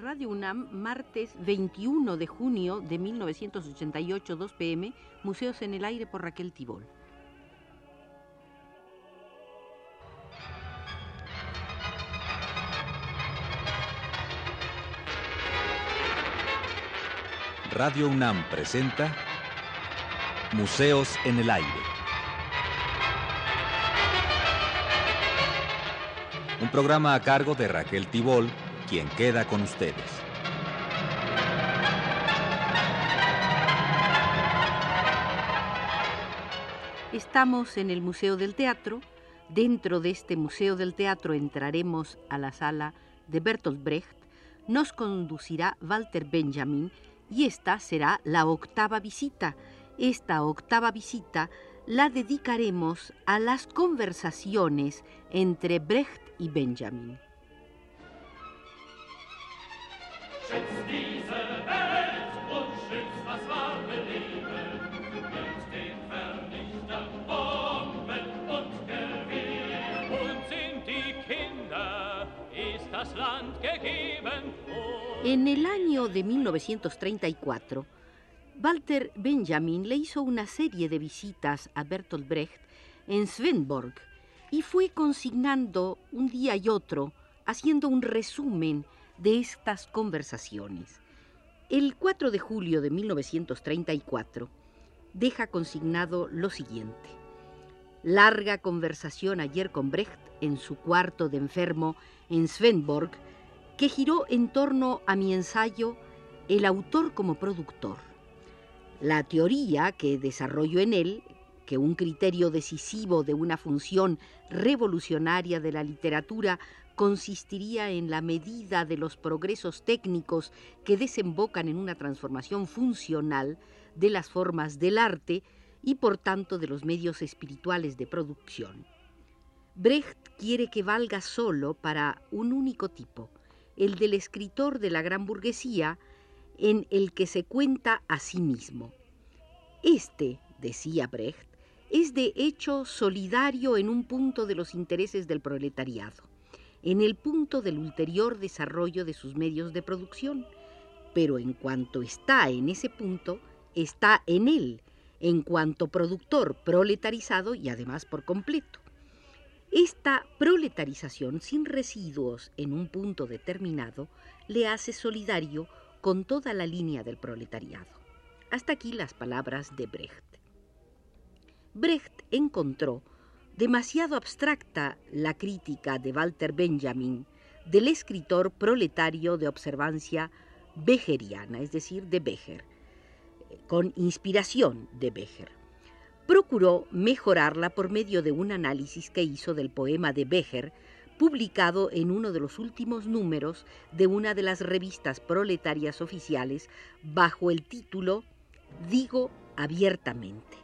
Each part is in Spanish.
Radio UNAM, martes 21 de junio de 1988, 2 pm, Museos en el Aire por Raquel Tibol. Radio UNAM presenta Museos en el Aire. Un programa a cargo de Raquel Tibol, quien queda con ustedes. Estamos en el Museo del Teatro. Dentro de este Museo del Teatro entraremos a la sala de Bertolt Brecht. Nos conducirá Walter Benjamin y esta será la octava visita. Esta octava visita la dedicaremos a las conversaciones entre Brecht y Benjamin. En el año de 1934, Walter Benjamin le hizo una serie de visitas a Bertolt Brecht en Svenborg y fue consignando un día y otro, haciendo un resumen de estas conversaciones. El 4 de julio de 1934 deja consignado lo siguiente. Larga conversación ayer con Brecht en su cuarto de enfermo en Svenborg, que giró en torno a mi ensayo El autor como productor. La teoría que desarrollo en él, que un criterio decisivo de una función revolucionaria de la literatura consistiría en la medida de los progresos técnicos que desembocan en una transformación funcional de las formas del arte y por tanto de los medios espirituales de producción. Brecht quiere que valga solo para un único tipo, el del escritor de la gran burguesía, en el que se cuenta a sí mismo. Este, decía Brecht, es de hecho solidario en un punto de los intereses del proletariado en el punto del ulterior desarrollo de sus medios de producción, pero en cuanto está en ese punto, está en él, en cuanto productor proletarizado y además por completo. Esta proletarización sin residuos en un punto determinado le hace solidario con toda la línea del proletariado. Hasta aquí las palabras de Brecht. Brecht encontró demasiado abstracta la crítica de Walter Benjamin del escritor proletario de observancia becheriana, es decir, de Becher, con inspiración de Becher. Procuró mejorarla por medio de un análisis que hizo del poema de Becher, publicado en uno de los últimos números de una de las revistas proletarias oficiales bajo el título Digo abiertamente.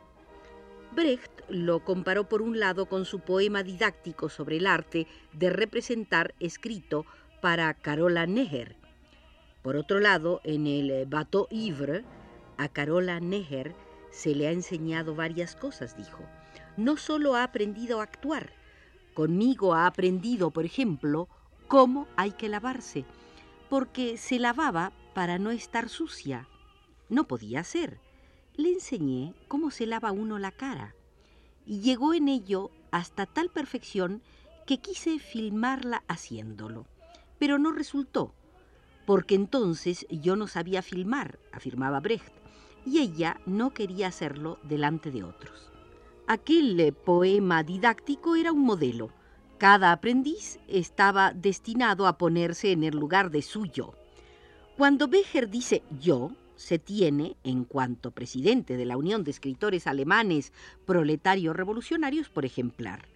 Brecht lo comparó por un lado con su poema didáctico sobre el arte de representar escrito para Carola Neher. Por otro lado, en el Bateau Ivre, a Carola Neher se le ha enseñado varias cosas, dijo. No solo ha aprendido a actuar, conmigo ha aprendido, por ejemplo, cómo hay que lavarse, porque se lavaba para no estar sucia. No podía ser le enseñé cómo se lava uno la cara y llegó en ello hasta tal perfección que quise filmarla haciéndolo. Pero no resultó, porque entonces yo no sabía filmar, afirmaba Brecht, y ella no quería hacerlo delante de otros. Aquel eh, poema didáctico era un modelo. Cada aprendiz estaba destinado a ponerse en el lugar de suyo. Cuando Becher dice yo, se tiene, en cuanto presidente de la Unión de Escritores Alemanes Proletarios Revolucionarios, por ejemplar.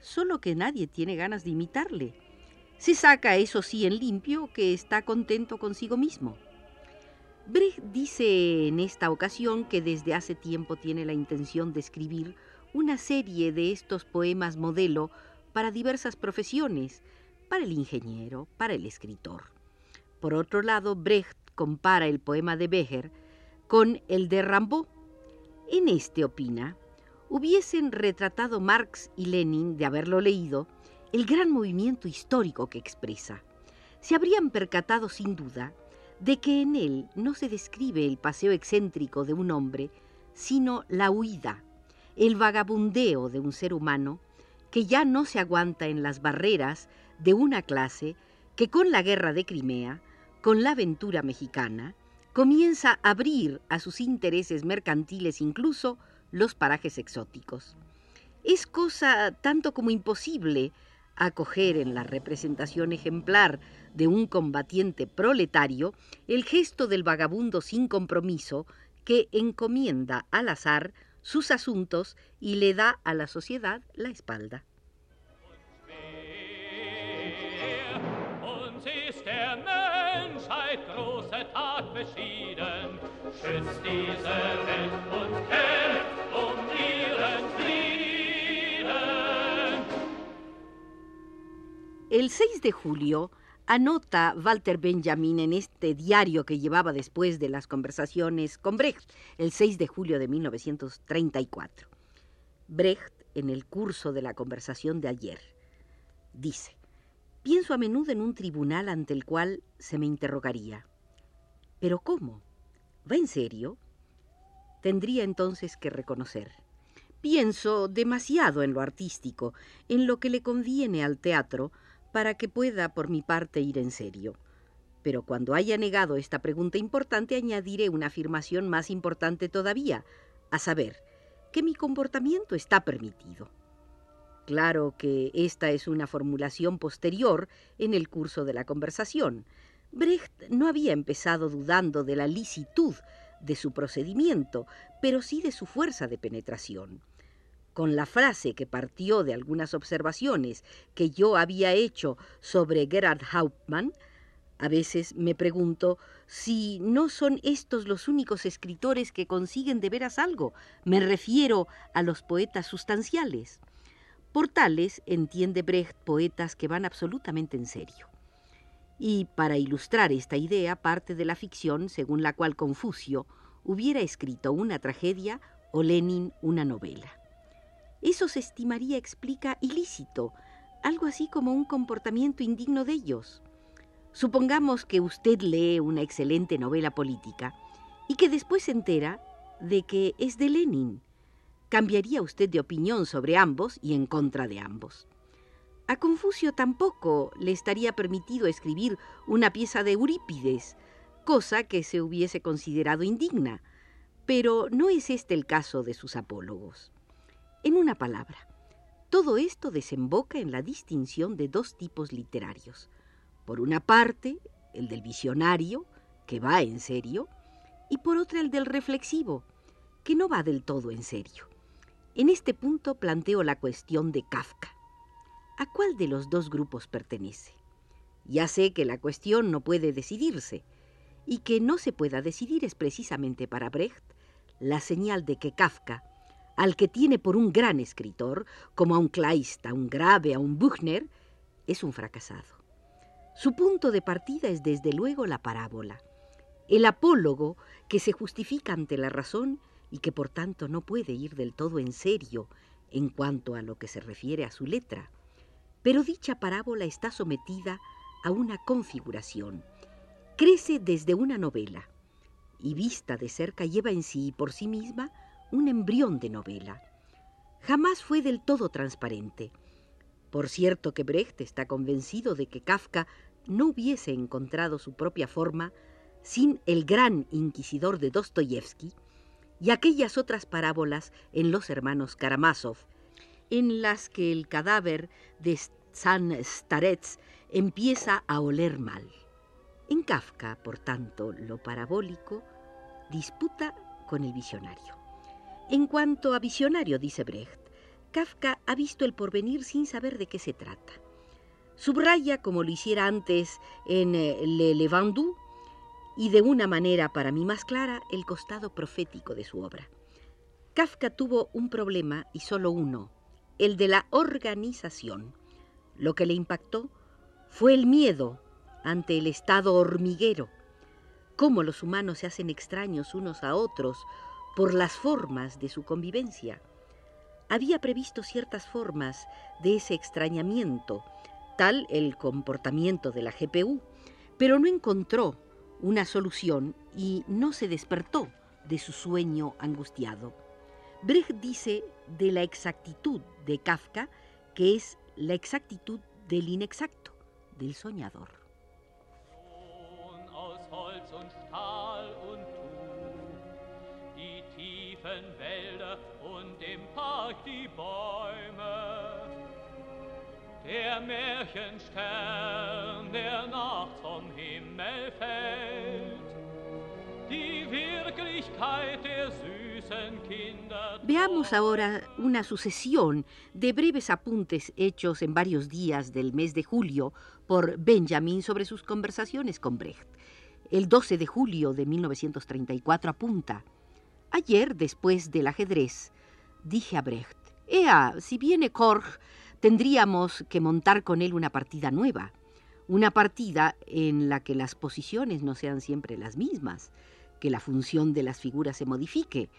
Solo que nadie tiene ganas de imitarle. Se saca, eso sí, en limpio, que está contento consigo mismo. Brecht dice en esta ocasión que desde hace tiempo tiene la intención de escribir una serie de estos poemas modelo para diversas profesiones, para el ingeniero, para el escritor. Por otro lado, Brecht compara el poema de Becher con el de Rimbaud. En este opina, hubiesen retratado Marx y Lenin, de haberlo leído, el gran movimiento histórico que expresa. se habrían percatado sin duda de que en él no se describe el paseo excéntrico de un hombre, sino la huida, el vagabundeo de un ser humano que ya no se aguanta en las barreras de una clase que con la guerra de Crimea, con la aventura mexicana, comienza a abrir a sus intereses mercantiles incluso los parajes exóticos. Es cosa tanto como imposible acoger en la representación ejemplar de un combatiente proletario el gesto del vagabundo sin compromiso que encomienda al azar sus asuntos y le da a la sociedad la espalda. El 6 de julio anota Walter Benjamin en este diario que llevaba después de las conversaciones con Brecht, el 6 de julio de 1934. Brecht, en el curso de la conversación de ayer, dice, pienso a menudo en un tribunal ante el cual se me interrogaría. ¿Pero cómo? ¿Va en serio? Tendría entonces que reconocer. Pienso demasiado en lo artístico, en lo que le conviene al teatro, para que pueda por mi parte ir en serio. Pero cuando haya negado esta pregunta importante, añadiré una afirmación más importante todavía, a saber, que mi comportamiento está permitido. Claro que esta es una formulación posterior en el curso de la conversación. Brecht no había empezado dudando de la licitud de su procedimiento, pero sí de su fuerza de penetración con la frase que partió de algunas observaciones que yo había hecho sobre Gerhard Hauptmann, a veces me pregunto si no son estos los únicos escritores que consiguen de veras algo. Me refiero a los poetas sustanciales. Por tales entiende Brecht poetas que van absolutamente en serio. Y para ilustrar esta idea parte de la ficción según la cual Confucio hubiera escrito una tragedia o Lenin una novela. Eso se estimaría explica ilícito, algo así como un comportamiento indigno de ellos. Supongamos que usted lee una excelente novela política y que después se entera de que es de Lenin. Cambiaría usted de opinión sobre ambos y en contra de ambos. A Confucio tampoco le estaría permitido escribir una pieza de Eurípides, cosa que se hubiese considerado indigna, pero no es este el caso de sus apólogos. En una palabra, todo esto desemboca en la distinción de dos tipos literarios. Por una parte, el del visionario, que va en serio, y por otra el del reflexivo, que no va del todo en serio. En este punto planteo la cuestión de Kafka. ¿A cuál de los dos grupos pertenece? Ya sé que la cuestión no puede decidirse, y que no se pueda decidir es precisamente para Brecht la señal de que Kafka al que tiene por un gran escritor, como a un Kleist, a un Grave, a un Buchner, es un fracasado. Su punto de partida es desde luego la parábola, el apólogo que se justifica ante la razón y que por tanto no puede ir del todo en serio en cuanto a lo que se refiere a su letra. Pero dicha parábola está sometida a una configuración. Crece desde una novela y vista de cerca lleva en sí y por sí misma un embrión de novela. Jamás fue del todo transparente. Por cierto que Brecht está convencido de que Kafka no hubiese encontrado su propia forma sin el gran inquisidor de Dostoyevsky y aquellas otras parábolas en Los hermanos Karamazov, en las que el cadáver de San Starets empieza a oler mal. En Kafka, por tanto, lo parabólico disputa con el visionario. En cuanto a visionario, dice Brecht, Kafka ha visto el porvenir sin saber de qué se trata. Subraya, como lo hiciera antes en eh, Le Levandu, y de una manera para mí más clara, el costado profético de su obra. Kafka tuvo un problema y solo uno, el de la organización. Lo que le impactó fue el miedo ante el estado hormiguero, cómo los humanos se hacen extraños unos a otros, por las formas de su convivencia. Había previsto ciertas formas de ese extrañamiento, tal el comportamiento de la GPU, pero no encontró una solución y no se despertó de su sueño angustiado. Brecht dice de la exactitud de Kafka que es la exactitud del inexacto, del soñador. Veamos ahora una sucesión de breves apuntes hechos en varios días del mes de julio por Benjamin sobre sus conversaciones con Brecht. El 12 de julio de 1934 apunta, Ayer, después del ajedrez, dije a Brecht, Ea, si viene Korg, tendríamos que montar con él una partida nueva, una partida en la que las posiciones no sean siempre las mismas, que la función de las figuras se modifique.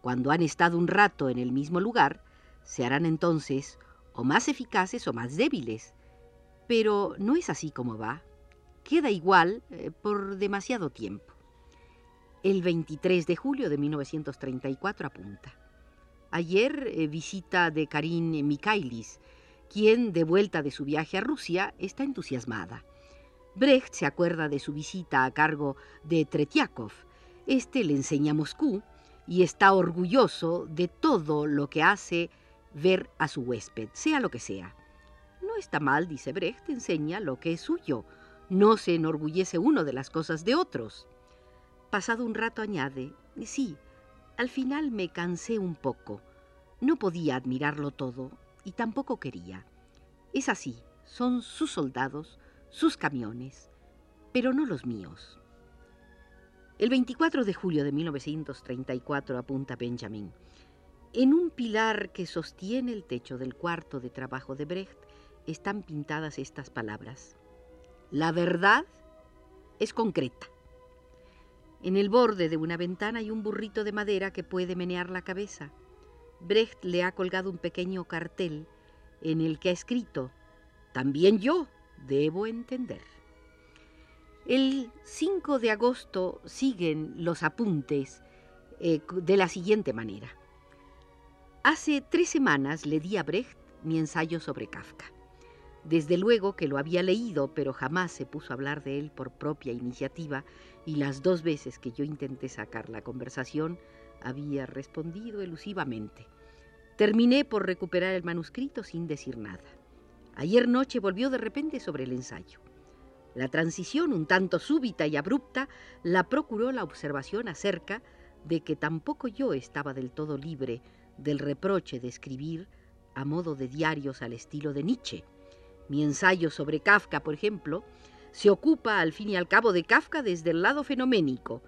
Cuando han estado un rato en el mismo lugar, se harán entonces o más eficaces o más débiles. Pero no es así como va. Queda igual eh, por demasiado tiempo. El 23 de julio de 1934 apunta. Ayer eh, visita de Karin Mikhailis, quien, de vuelta de su viaje a Rusia, está entusiasmada. Brecht se acuerda de su visita a cargo de Tretiakov. Este le enseña Moscú y está orgulloso de todo lo que hace ver a su huésped, sea lo que sea. No está mal, dice Brecht, enseña lo que es suyo. No se enorgullece uno de las cosas de otros. Pasado un rato añade, sí, al final me cansé un poco. No podía admirarlo todo y tampoco quería. Es así, son sus soldados, sus camiones, pero no los míos. El 24 de julio de 1934 apunta Benjamin. En un pilar que sostiene el techo del cuarto de trabajo de Brecht están pintadas estas palabras. La verdad es concreta. En el borde de una ventana hay un burrito de madera que puede menear la cabeza. Brecht le ha colgado un pequeño cartel en el que ha escrito, también yo debo entender. El 5 de agosto siguen los apuntes eh, de la siguiente manera. Hace tres semanas le di a Brecht mi ensayo sobre Kafka. Desde luego que lo había leído, pero jamás se puso a hablar de él por propia iniciativa y las dos veces que yo intenté sacar la conversación había respondido elusivamente. Terminé por recuperar el manuscrito sin decir nada. Ayer noche volvió de repente sobre el ensayo. La transición, un tanto súbita y abrupta, la procuró la observación acerca de que tampoco yo estaba del todo libre del reproche de escribir a modo de diarios al estilo de Nietzsche. Mi ensayo sobre Kafka, por ejemplo, se ocupa al fin y al cabo de Kafka desde el lado fenoménico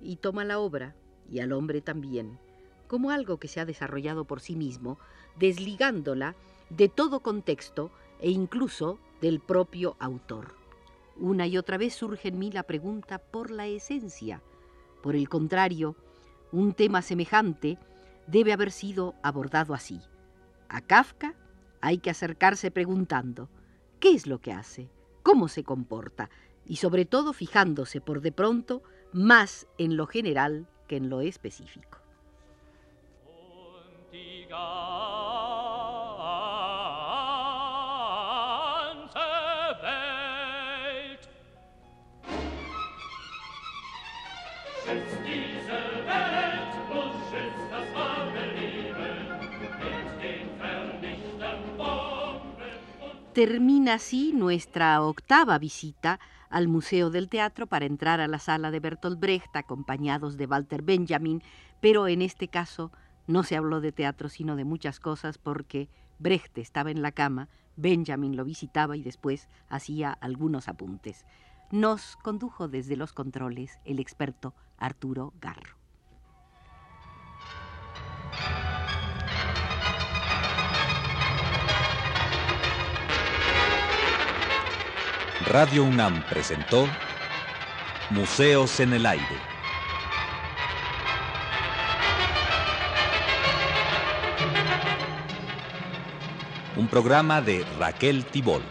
y toma la obra y al hombre también, como algo que se ha desarrollado por sí mismo, desligándola de todo contexto e incluso del propio autor. Una y otra vez surge en mí la pregunta por la esencia. Por el contrario, un tema semejante debe haber sido abordado así. A Kafka hay que acercarse preguntando, ¿qué es lo que hace? ¿Cómo se comporta? Y sobre todo fijándose por de pronto más en lo general que en lo específico. Termina así nuestra octava visita al Museo del Teatro para entrar a la sala de Bertolt Brecht acompañados de Walter Benjamin, pero en este caso no se habló de teatro sino de muchas cosas porque Brecht estaba en la cama, Benjamin lo visitaba y después hacía algunos apuntes. Nos condujo desde los controles el experto Arturo Garro. Radio UNAM presentó Museos en el Aire. Un programa de Raquel Tibol.